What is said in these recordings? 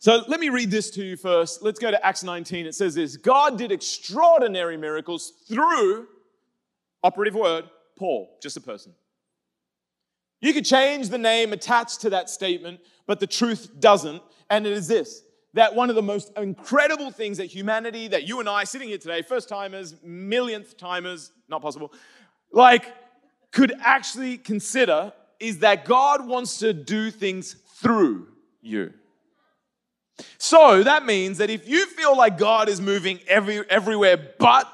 So let me read this to you first. Let's go to Acts 19. It says this God did extraordinary miracles through, operative word, Paul, just a person. You could change the name attached to that statement, but the truth doesn't. And it is this that one of the most incredible things that humanity, that you and I sitting here today, first timers, millionth timers, not possible, like could actually consider is that God wants to do things through you. So that means that if you feel like God is moving every, everywhere but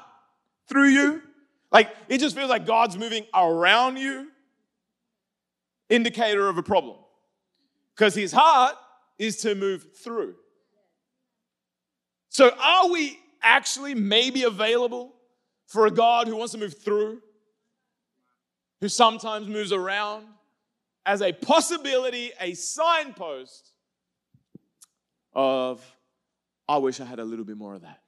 through you, like it just feels like God's moving around you, indicator of a problem. Because his heart is to move through. So, are we actually maybe available for a God who wants to move through, who sometimes moves around as a possibility, a signpost of, I wish I had a little bit more of that?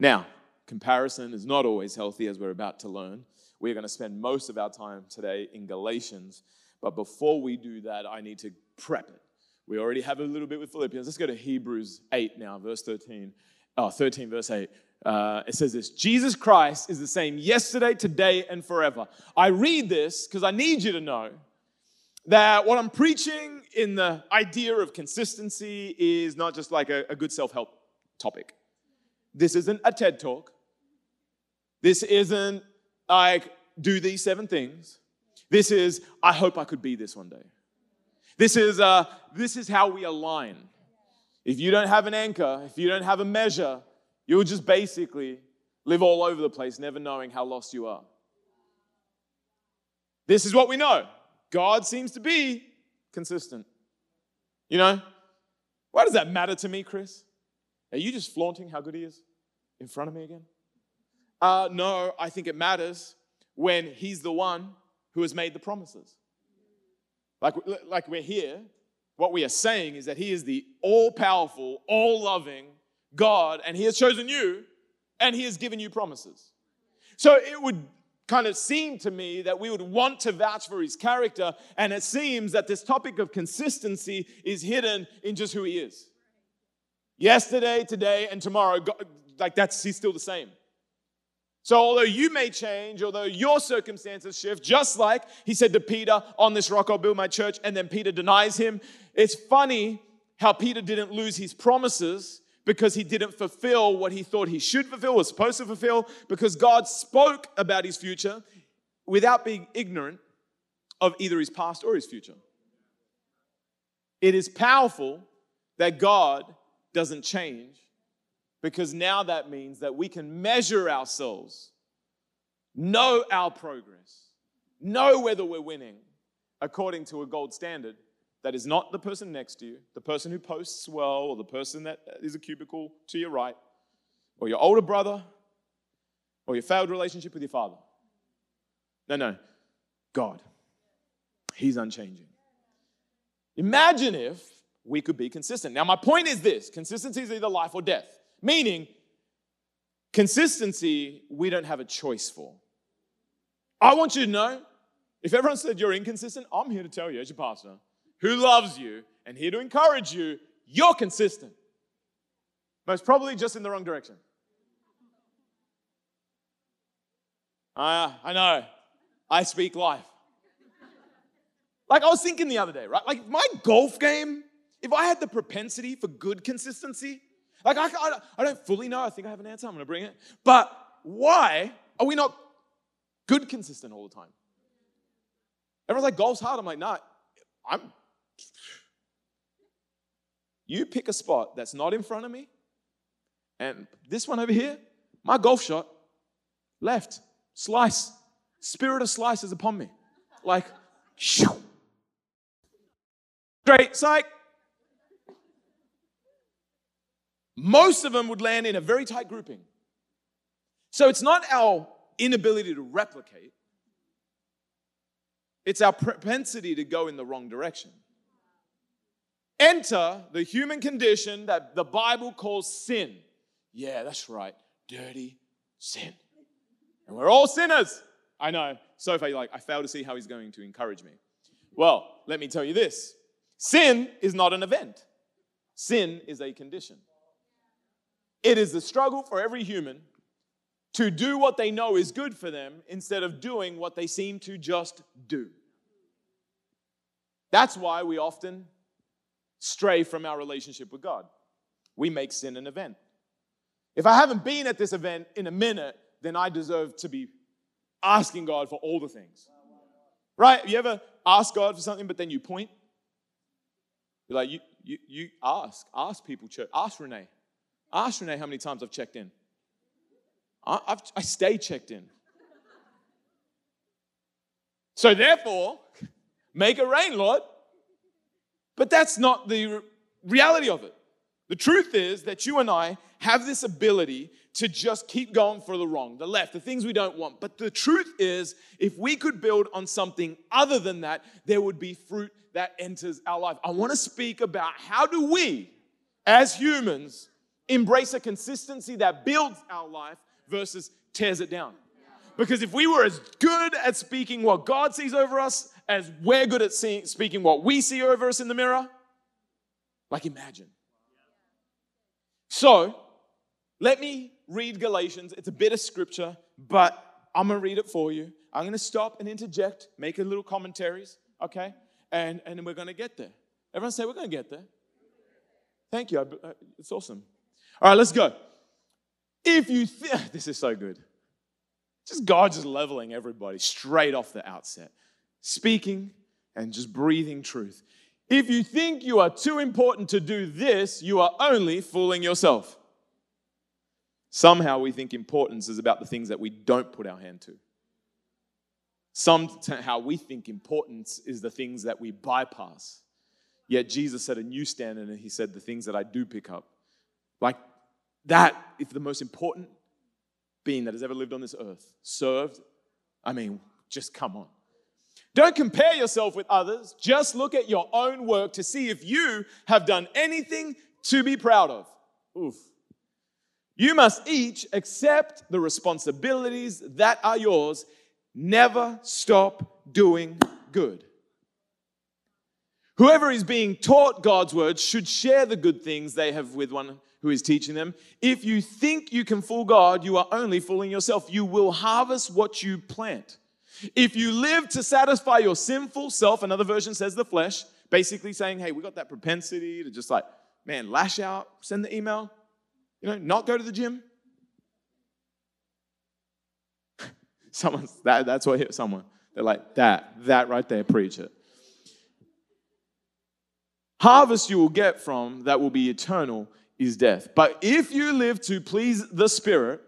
Now, comparison is not always healthy, as we're about to learn. We're going to spend most of our time today in Galatians, but before we do that, I need to prep it. We already have a little bit with Philippians. Let's go to Hebrews 8 now, verse 13. Oh, 13, verse 8. Uh, it says this Jesus Christ is the same yesterday, today, and forever. I read this because I need you to know that what I'm preaching in the idea of consistency is not just like a, a good self help topic. This isn't a TED talk. This isn't like, do these seven things. This is, I hope I could be this one day. This is, uh, this is how we align. If you don't have an anchor, if you don't have a measure, you'll just basically live all over the place, never knowing how lost you are. This is what we know God seems to be consistent. You know, why does that matter to me, Chris? Are you just flaunting how good he is in front of me again? Uh, no, I think it matters when he's the one who has made the promises. Like, like we're here, what we are saying is that He is the all powerful, all loving God, and He has chosen you, and He has given you promises. So it would kind of seemed to me that we would want to vouch for His character, and it seems that this topic of consistency is hidden in just who He is. Yesterday, today, and tomorrow, like that's He's still the same. So, although you may change, although your circumstances shift, just like he said to Peter, On this rock I'll build my church, and then Peter denies him, it's funny how Peter didn't lose his promises because he didn't fulfill what he thought he should fulfill, was supposed to fulfill, because God spoke about his future without being ignorant of either his past or his future. It is powerful that God doesn't change because now that means that we can measure ourselves, know our progress, know whether we're winning according to a gold standard that is not the person next to you, the person who posts well, or the person that is a cubicle to your right, or your older brother, or your failed relationship with your father. No, no, God. He's unchanging. Imagine if we could be consistent. Now, my point is this consistency is either life or death. Meaning, consistency, we don't have a choice for. I want you to know if everyone said you're inconsistent, I'm here to tell you, as your pastor, who loves you and here to encourage you, you're consistent. Most probably just in the wrong direction. Uh, I know. I speak life. Like I was thinking the other day, right? Like my golf game, if I had the propensity for good consistency, like, I, I, I don't fully know. I think I have an answer. I'm going to bring it. But why are we not good consistent all the time? Everyone's like, golf's hard. I'm like, nah, I'm. You pick a spot that's not in front of me, and this one over here, my golf shot, left, slice. Spirit of slice is upon me. Like, shoo. Straight, psych, most of them would land in a very tight grouping. So it's not our inability to replicate, it's our propensity to go in the wrong direction. Enter the human condition that the Bible calls sin. Yeah, that's right. Dirty sin. And we're all sinners. I know. So far, you're like, I fail to see how he's going to encourage me. Well, let me tell you this sin is not an event. sin is a condition. It is the struggle for every human to do what they know is good for them instead of doing what they seem to just do. That's why we often stray from our relationship with God. We make sin an event. If I haven't been at this event in a minute, then I deserve to be asking God for all the things. Right? You ever ask God for something, but then you point? You're like, you, you, you ask. Ask people, church. Ask Renee. Ask Renee how many times I've checked in. I, I've, I stay checked in. So therefore, make it rain, Lord. But that's not the reality of it. The truth is that you and I have this ability to just keep going for the wrong, the left, the things we don't want. But the truth is, if we could build on something other than that, there would be fruit that enters our life. I want to speak about how do we, as humans, embrace a consistency that builds our life versus tears it down. Because if we were as good at speaking what God sees over us as we're good at seeing, speaking what we see over us in the mirror, like imagine. So, let me read Galatians. It's a bit of scripture, but I'm going to read it for you. I'm going to stop and interject, make a little commentaries, okay? And, and we're going to get there. Everyone say, We're going to get there. Thank you. Uh, it's awesome. All right, let's go. If you this is so good. Just God just leveling everybody straight off the outset, speaking and just breathing truth. If you think you are too important to do this, you are only fooling yourself. Somehow we think importance is about the things that we don't put our hand to. Somehow we think importance is the things that we bypass. Yet Jesus set a new standard and he said, The things that I do pick up. Like that, if the most important being that has ever lived on this earth served, I mean, just come on. Don't compare yourself with others. Just look at your own work to see if you have done anything to be proud of. Oof. You must each accept the responsibilities that are yours. Never stop doing good. Whoever is being taught God's word should share the good things they have with one who is teaching them. If you think you can fool God, you are only fooling yourself. You will harvest what you plant. If you live to satisfy your sinful self, another version says the flesh, basically saying, hey, we got that propensity to just like, man, lash out, send the email, you know, not go to the gym. Someone's that, that's what hit someone. They're like, that, that right there, preach it. Harvest you will get from that will be eternal is death. But if you live to please the Spirit,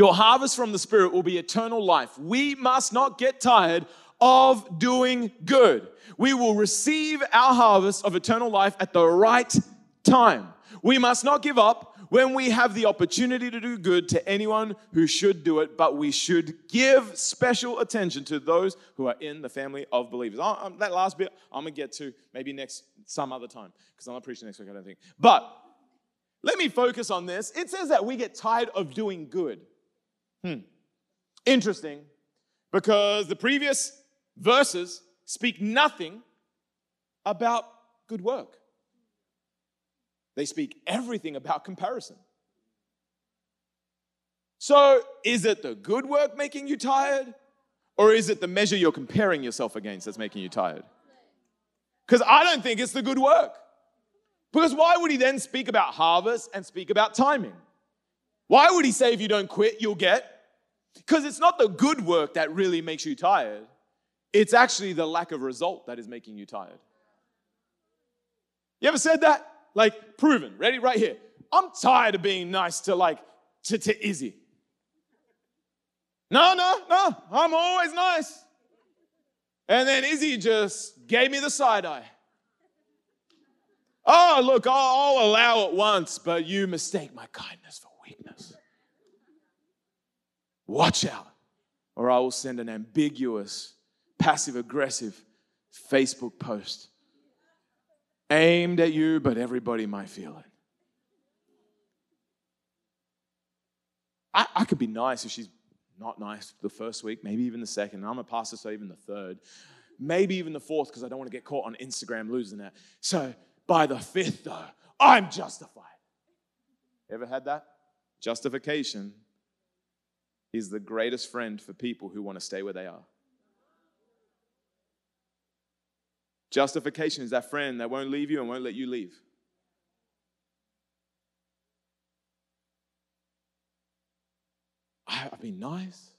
your harvest from the Spirit will be eternal life. We must not get tired of doing good. We will receive our harvest of eternal life at the right time. We must not give up when we have the opportunity to do good to anyone who should do it, but we should give special attention to those who are in the family of believers. that last bit I'm gonna get to maybe next some other time because I'm not preaching next week, I don't think. But let me focus on this. It says that we get tired of doing good. Hmm. Interesting, because the previous verses speak nothing about good work. They speak everything about comparison. So, is it the good work making you tired? Or is it the measure you're comparing yourself against that's making you tired? Because I don't think it's the good work. Because why would he then speak about harvest and speak about timing? Why would he say if you don't quit, you'll get? Because it's not the good work that really makes you tired, it's actually the lack of result that is making you tired. You ever said that? Like, proven. Ready? Right here. I'm tired of being nice to like, to, to Izzy. No, no, no. I'm always nice. And then Izzy just gave me the side eye. Oh, look, I'll, I'll allow it once, but you mistake my kindness for. Watch out, or I will send an ambiguous, passive aggressive Facebook post aimed at you, but everybody might feel it. I, I could be nice if she's not nice the first week, maybe even the second. I'm a pastor, so even the third, maybe even the fourth, because I don't want to get caught on Instagram losing that. So, By the fifth, though, I'm justified. Ever had that? Justification is the greatest friend for people who want to stay where they are. Justification is that friend that won't leave you and won't let you leave. I, have been nice,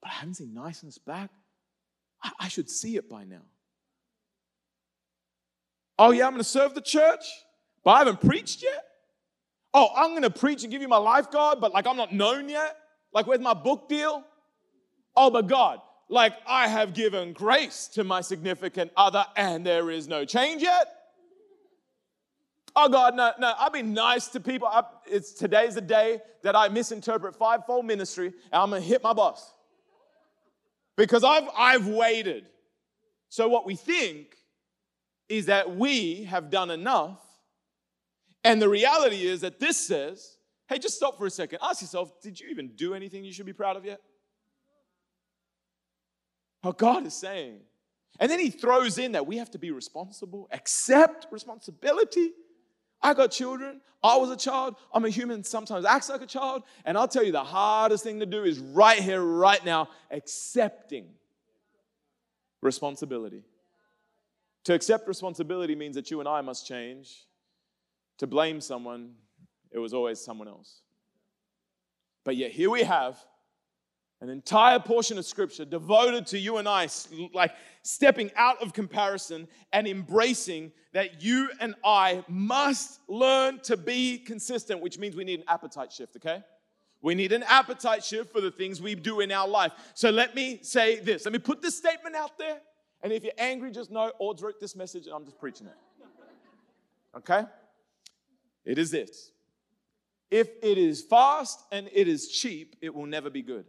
but I haven't seen niceness back. I, I should see it by now. Oh, yeah, I'm going to serve the church, but I haven't preached yet. Oh, I'm going to preach and give you my life, God, but like I'm not known yet. Like, with my book deal? Oh, but God, like I have given grace to my significant other and there is no change yet. Oh God, no, no, I've been nice to people. I, it's today's the day that I misinterpret fivefold ministry and I'm gonna hit my boss. Because I've I've waited. So what we think is that we have done enough. And the reality is that this says, hey, just stop for a second. Ask yourself, did you even do anything you should be proud of yet? What God is saying. And then he throws in that we have to be responsible, accept responsibility. I got children. I was a child. I'm a human, sometimes acts like a child. And I'll tell you the hardest thing to do is right here, right now, accepting responsibility. To accept responsibility means that you and I must change. To blame someone, it was always someone else. But yet, here we have an entire portion of scripture devoted to you and I, like stepping out of comparison and embracing that you and I must learn to be consistent, which means we need an appetite shift, okay? We need an appetite shift for the things we do in our life. So let me say this. Let me put this statement out there. And if you're angry, just know Odds wrote this message and I'm just preaching it. Okay? It is this. If it is fast and it is cheap, it will never be good.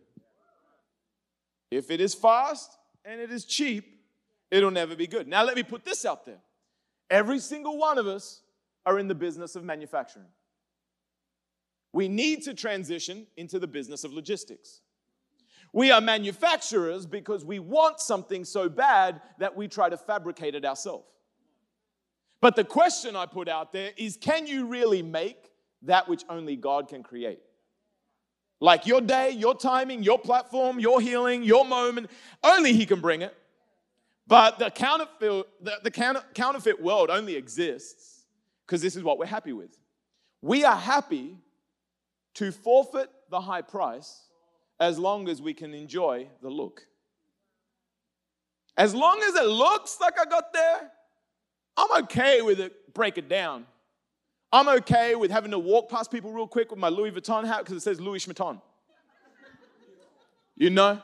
If it is fast and it is cheap, it'll never be good. Now, let me put this out there. Every single one of us are in the business of manufacturing. We need to transition into the business of logistics. We are manufacturers because we want something so bad that we try to fabricate it ourselves. But the question I put out there is can you really make that which only God can create? Like your day, your timing, your platform, your healing, your moment, only He can bring it. But the counterfeit, the, the counter, counterfeit world only exists because this is what we're happy with. We are happy to forfeit the high price as long as we can enjoy the look. As long as it looks like I got there, I'm okay with it, break it down. I'm okay with having to walk past people real quick with my Louis Vuitton hat because it says Louis Vuitton. You know?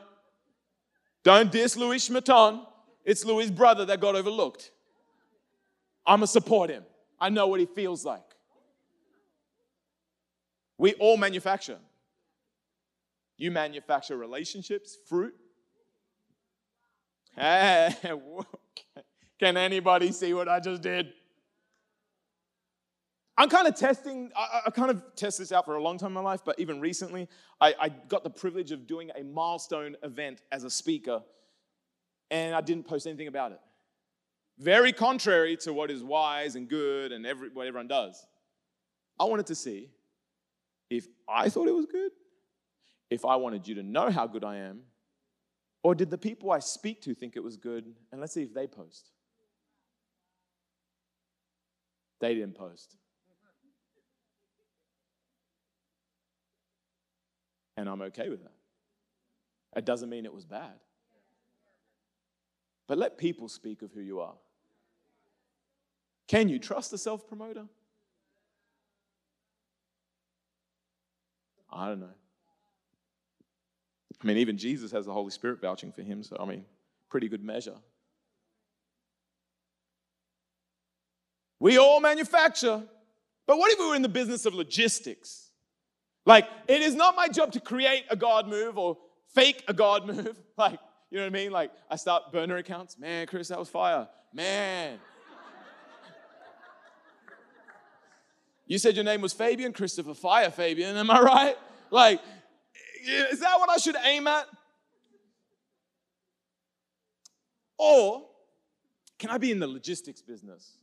Don't diss Louis Vuitton. It's Louis' brother that got overlooked. I'm going to support him. I know what he feels like. We all manufacture. You manufacture relationships, fruit. Hey, can anybody see what I just did? I'm kind of testing, I, I, kind of test this out for a long time in my life, but even recently, I, I got the privilege of doing a milestone event as a speaker, and I didn't post anything about it. Very contrary to what is wise and good and every, what everyone does. I wanted to see if I thought it was good, if I wanted you to know how good I am, or did the people I speak to think it was good? And let's see if they post. They didn't post. And I'm okay with that. It doesn't mean it was bad. But let people speak of who you are. Can you trust a self promoter? I don't know. I mean, even Jesus has the Holy Spirit vouching for him, so I mean, pretty good measure. We all manufacture, but what if we were in the business of logistics? Like, it is not my job to create a God move or fake a God move. Like, you know what I mean? Like, I start burner accounts. Man, Chris, that was fire. Man. you said your name was Fabian, Christopher Fire Fabian, am I right? Like, is that what I should aim at? Or can I be in the logistics business?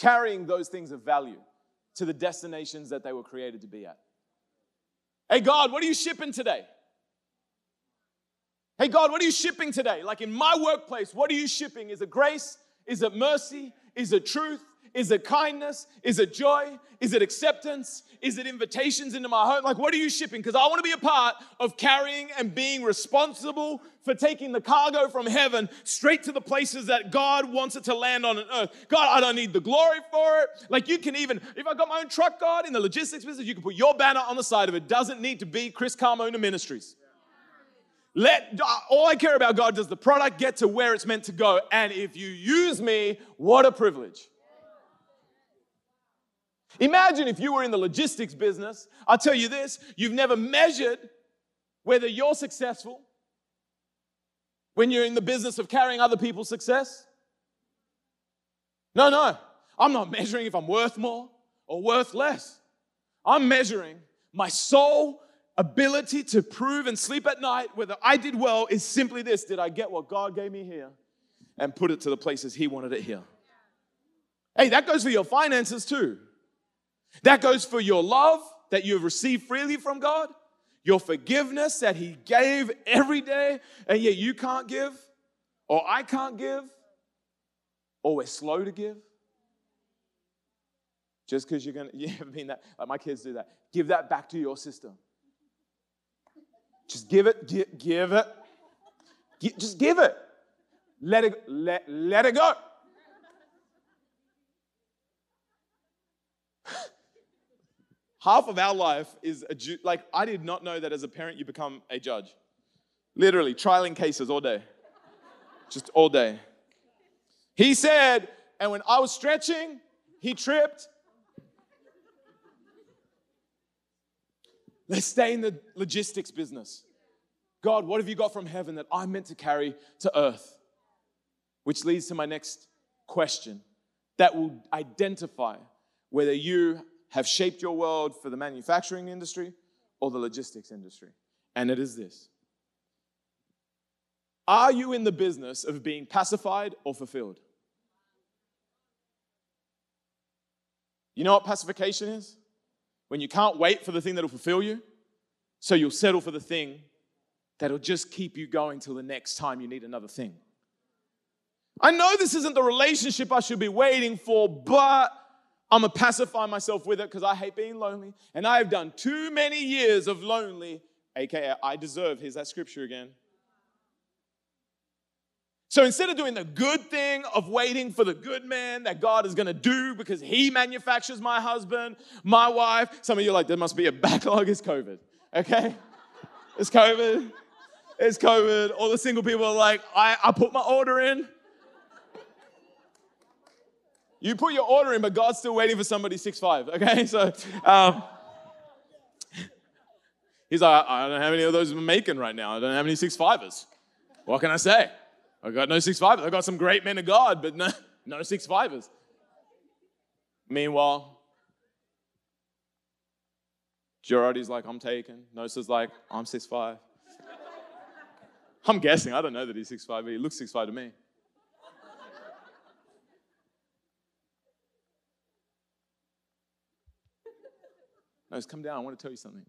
carrying those things of value to the destinations that they were created to be at. Hey, God, what are you shipping today? Hey, God, what are you shipping today? Like in my workplace, what are you shipping? Is it grace? Is it mercy? Is it truth? Is it kindness? Is it joy? Is it acceptance? Is it invitations into my home? Like, what are you shipping? Because I want to be a part of carrying and being responsible for taking the cargo from heaven straight to the places that God wants it to land on earth. God, I don't need the glory for it. Like, you can even, if I got my own truck, God, in the logistics business, you can put your banner on the side of it. Doesn't need to be Chris Carmona Ministries. Let all I care about, God, does the product get to where it's meant to go? And if you use me, what a privilege. Imagine if you were in the logistics business. I'll tell you this you've never measured whether you're successful when you're in the business of carrying other people's success. No, no. I'm not measuring if I'm worth more or worth less. I'm measuring my sole ability to prove and sleep at night whether I did well is simply this Did I get what God gave me here and put it to the places He wanted it here? Hey, that goes for your finances too. That goes for your love that you have received freely from God, your forgiveness that He gave every day, and yet you can't give, or I can't give, or we're slow to give. Just because you're gonna, you ever been that? Like my kids do that. Give that back to your sister. Just give it, give, give it. just give it. Let it, let, let it go. Half of our life is a ju- like I did not know that as a parent you become a judge. Literally, trialing cases all day. Just all day. He said, and when I was stretching, he tripped. Let's stay in the logistics business. God, what have you got from heaven that I'm meant to carry to earth? Which leads to my next question that will identify whether you have shaped your world for the manufacturing industry or the logistics industry. And it is this Are you in the business of being pacified or fulfilled? You know what pacification is? When you can't wait for the thing that'll fulfill you, so you'll settle for the thing that'll just keep you going till the next time you need another thing. I know this isn't the relationship I should be waiting for, but I'm gonna pacify myself with it because I hate being lonely. And I have done too many years of lonely, aka I deserve. Here's that scripture again. So instead of doing the good thing of waiting for the good man that God is gonna do because he manufactures my husband, my wife, some of you are like, there must be a backlog, it's COVID, okay? It's COVID, it's COVID. All the single people are like, I, I put my order in. You put your order in, but God's still waiting for somebody six five. Okay, so um, he's like, I don't have any of those making right now. I don't have any six fivers. What can I say? I got no six fivers. I got some great men of God, but no, no six fivers. Meanwhile, Gerardi's like, I'm taken. Nosa's like, I'm six five. I'm guessing. I don't know that he's six five, but he looks six five to me. No, just come down. I want to tell you something.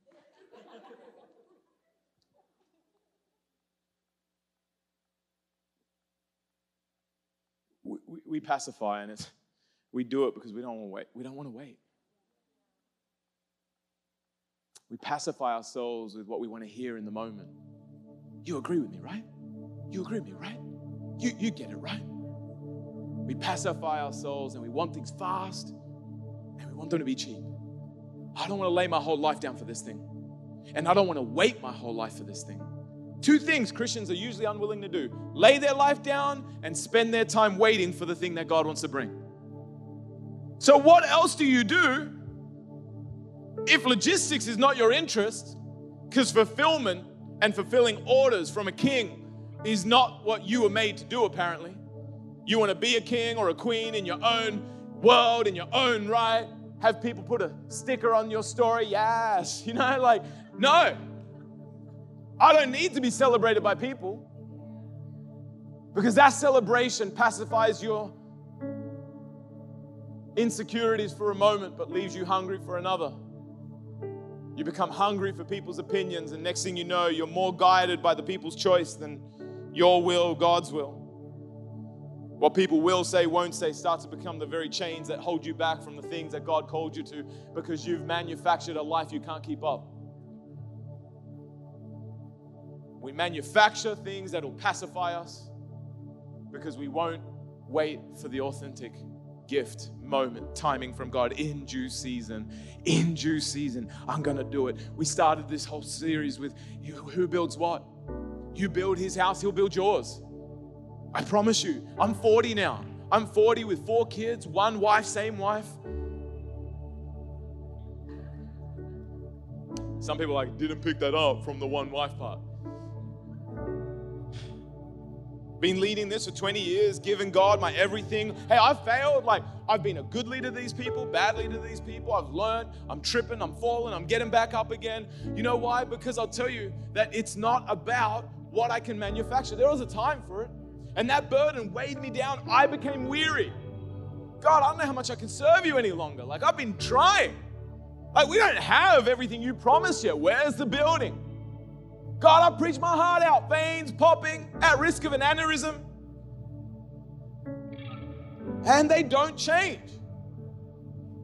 we, we, we, pacify and it's, we do it because we don't want to wait. We don't want to wait. We pacify ourselves with what we want to hear in the moment. You agree with me, right? You agree with me, right? You, you get it, right? We pacify ourselves and we want things fast and we want them to be cheap. I don't want to lay my whole life down for this thing. And I don't want to wait my whole life for this thing. Two things Christians are usually unwilling to do lay their life down and spend their time waiting for the thing that God wants to bring. So, what else do you do if logistics is not your interest? Because fulfillment and fulfilling orders from a king is not what you were made to do, apparently. You want to be a king or a queen in your own world, in your own right have people put a sticker on your story. Yes. You know, like, no. I don't need to be celebrated by people because that celebration pacifies your insecurities for a moment, but leaves you hungry for another. You become hungry for people's opinions, and next thing you know, you're more guided by the people's choice than your will, God's will. What people will say, won't say, starts to become the very chains that hold you back from the things that God called you to because you've manufactured a life you can't keep up. We manufacture things that will pacify us because we won't wait for the authentic gift, moment, timing from God in due season. In due season, I'm going to do it. We started this whole series with who builds what? You build his house, he'll build yours. I promise you. I'm 40 now. I'm 40 with four kids, one wife, same wife. Some people like didn't pick that up from the one wife part. Been leading this for 20 years, giving God my everything. Hey, I've failed. Like, I've been a good leader to these people, bad leader to these people. I've learned, I'm tripping, I'm falling, I'm getting back up again. You know why? Because I'll tell you that it's not about what I can manufacture. There was a time for it, and that burden weighed me down. I became weary. God, I don't know how much I can serve you any longer. Like, I've been trying. Like, we don't have everything you promised yet. Where's the building? God, I preach my heart out, veins popping, at risk of an aneurysm. And they don't change.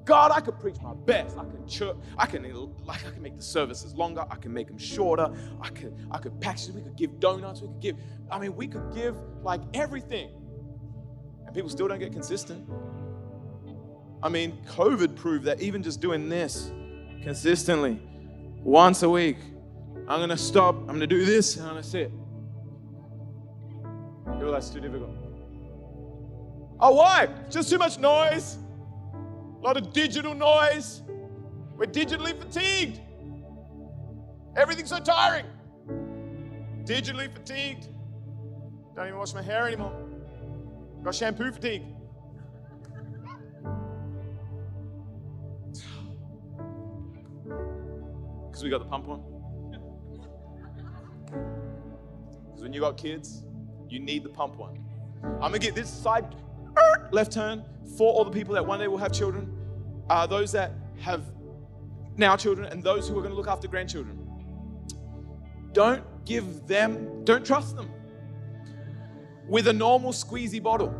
God, I could preach my best. I can church, I can like I can make the services longer, I can make them shorter, I could I could package, we could give donuts, we could give, I mean, we could give like everything. And people still don't get consistent. I mean, COVID proved that even just doing this consistently once a week I'm to stop. I'm to do this, and I'm to sit. Oh, that's too difficult. Oh, why? Just too much noise. A lot of digital noise. We're digitally fatigued. Everything's so tiring. Digitally fatigued. Don't even wash my hair anymore. Got shampoo fatigue. Because we got the pump on. Because when you got kids, you need the pump one. I'm gonna get this side left turn for all the people that one day will have children, uh, those that have now children, and those who are gonna look after grandchildren. Don't give them, don't trust them with a normal squeezy bottle.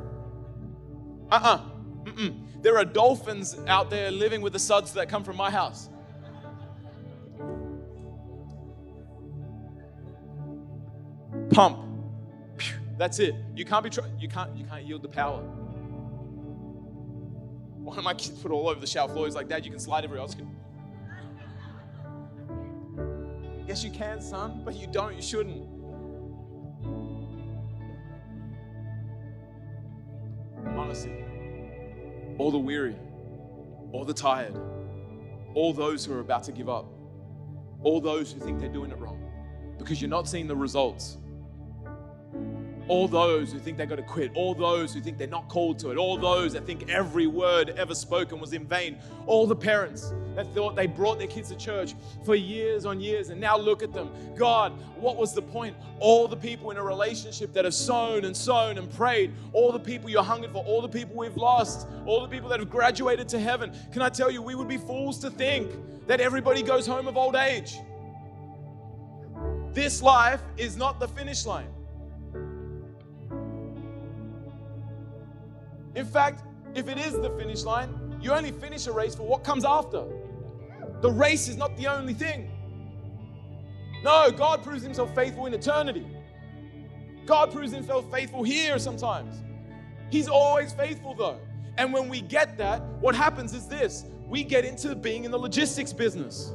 Uh uh-uh. uh. There are dolphins out there living with the suds that come from my house. pump. That's it. You can't be tr- you can't you can't yield the power. One of my kids put all over the shower floor. He's like, Dad, you can slide everywhere else. Yes, you can, son, but you don't. You shouldn't. Honestly, all the weary, all the tired, all those who are about to give up, all those who think they're doing it wrong because you're not seeing the results all those who think they've got to quit, all those who think they're not called to it, all those that think every word ever spoken was in vain, all the parents that thought they brought their kids to church for years on years and now look at them. God, what was the point? All the people in a relationship that have sown and sown and prayed, all the people you're hungry for, all the people we've lost, all the people that have graduated to heaven. Can I tell you, we would be fools to think that everybody goes home of old age. This life is not the finish line. In fact, if it is the finish line, you only finish a race for what comes after. The race is not the only thing. No, God proves himself faithful in eternity. God proves himself faithful here sometimes. He's always faithful though. And when we get that, what happens is this we get into being in the logistics business.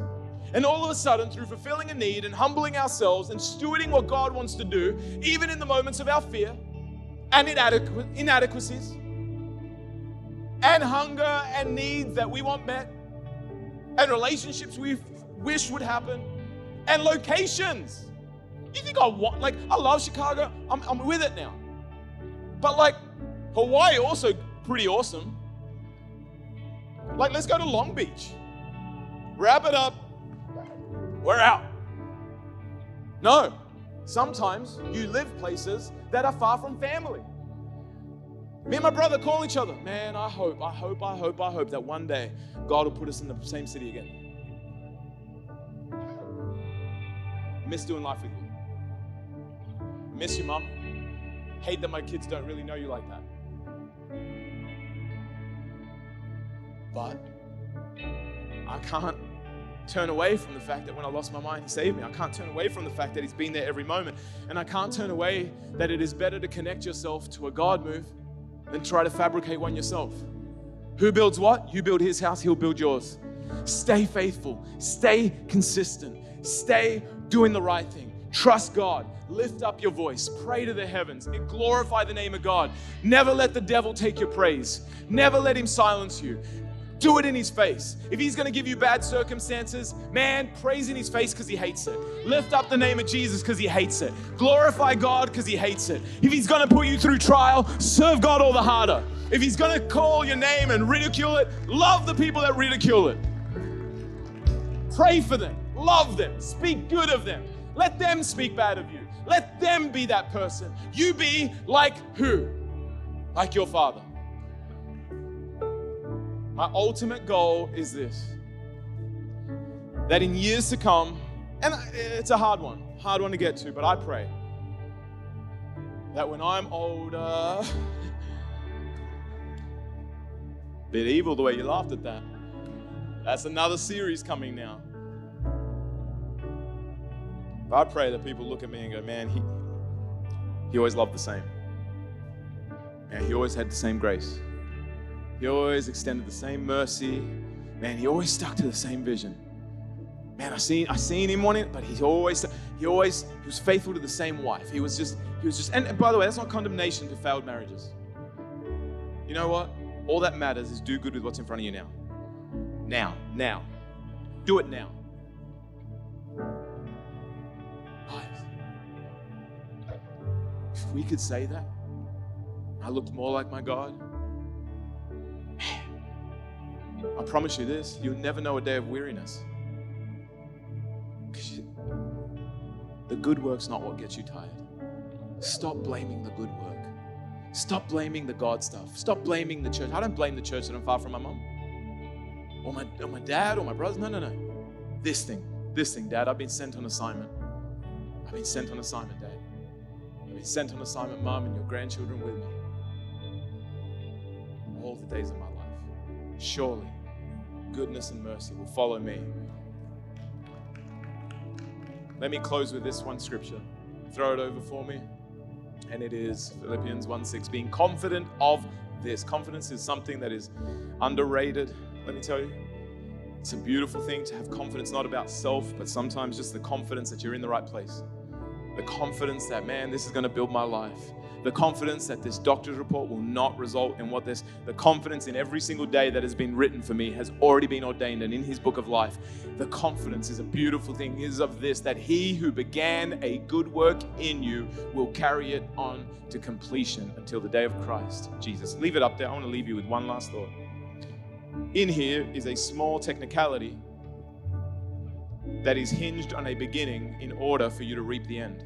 And all of a sudden, through fulfilling a need and humbling ourselves and stewarding what God wants to do, even in the moments of our fear and inadequacies, and hunger and needs that we want met, and relationships we wish would happen, and locations. You think I want, like, I love Chicago, I'm, I'm with it now. But, like, Hawaii also pretty awesome. Like, let's go to Long Beach. Wrap it up. We're out. No, sometimes you live places that are far from family. Me and my brother call each other. Man, I hope, I hope, I hope, I hope that one day God will put us in the same city again. Miss doing life with you. Miss you, mom. Hate that my kids don't really know you like that. But I can't turn away from the fact that when I lost my mind, He saved me. I can't turn away from the fact that He's been there every moment. And I can't turn away that it is better to connect yourself to a God move than try to fabricate one yourself. Who builds what? You build His house, He'll build yours. Stay faithful, stay consistent, stay doing the right thing. Trust God. Lift up your voice. Pray to the heavens and glorify the name of God. Never let the devil take your praise. Never let him silence you. Do it in his face. If he's going to give you bad circumstances, man, praise in his face because he hates it. Lift up the name of Jesus because he hates it. Glorify God because he hates it. If he's going to put you through trial, serve God all the harder. If he's going to call your name and ridicule it, love the people that ridicule it. Pray for them, love them, speak good of them. Let them speak bad of you. Let them be that person. You be like who? Like your father. My ultimate goal is this that in years to come, and it's a hard one, hard one to get to, but I pray that when I'm older, bit evil the way you laughed at that. That's another series coming now. But I pray that people look at me and go, man, he, he always loved the same. And he always had the same grace. He always extended the same mercy. Man, he always stuck to the same vision. Man, I seen I seen him on it, but he always he always he was faithful to the same wife. He was just he was just and, by the way, that's not condemnation to failed marriages. You know what? All that matters is do good with what's in front of you now. Now, now. Do it now. If we could say that, I looked more like my God. I promise you this you'll never know a day of weariness. The good work's not what gets you tired. Stop blaming the good work. Stop blaming the God stuff. Stop blaming the church. I don't blame the church that I'm far from my mom or my, or my dad or my brothers. No, no, no. This thing, this thing, Dad, I've been sent on assignment. I've been sent on assignment, Dad. I've been sent on assignment, Mom, and your grandchildren with me. All the days of my life. Surely goodness and mercy will follow me. Let me close with this one scripture. Throw it over for me. And it is Philippians 1 6. Being confident of this. Confidence is something that is underrated, let me tell you. It's a beautiful thing to have confidence, not about self, but sometimes just the confidence that you're in the right place. The confidence that, man, this is going to build my life the confidence that this doctor's report will not result in what this, the confidence in every single day that has been written for me has already been ordained and in his book of life. The confidence is a beautiful thing, is of this that he who began a good work in you will carry it on to completion until the day of Christ Jesus. Leave it up there. I want to leave you with one last thought. In here is a small technicality that is hinged on a beginning in order for you to reap the end.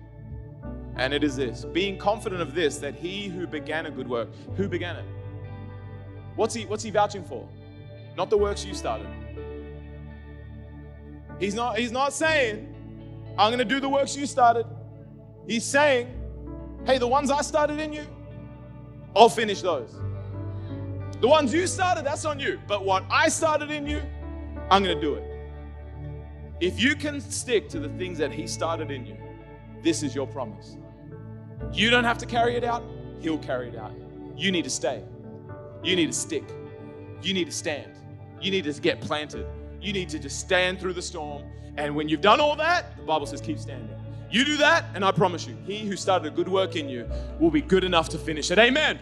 And it is this being confident of this, that he who began a good work, who began it? What's he, what's he vouching for? Not the works you started. He's not, he's not saying, I'm going to do the works you started. He's saying, hey, the ones I started in you, I'll finish those. The ones you started, that's on you. But what I started in you, I'm going to do it. If you can stick to the things that He started in you, this is your promise. You don't have to carry it out, He'll carry it out. You need to stay. You need to stick. You need to stand. You need to get planted. You need to just stand through the storm. And when you've done all that, the Bible says, keep standing. You do that, and I promise you, He who started a good work in you will be good enough to finish it. Amen.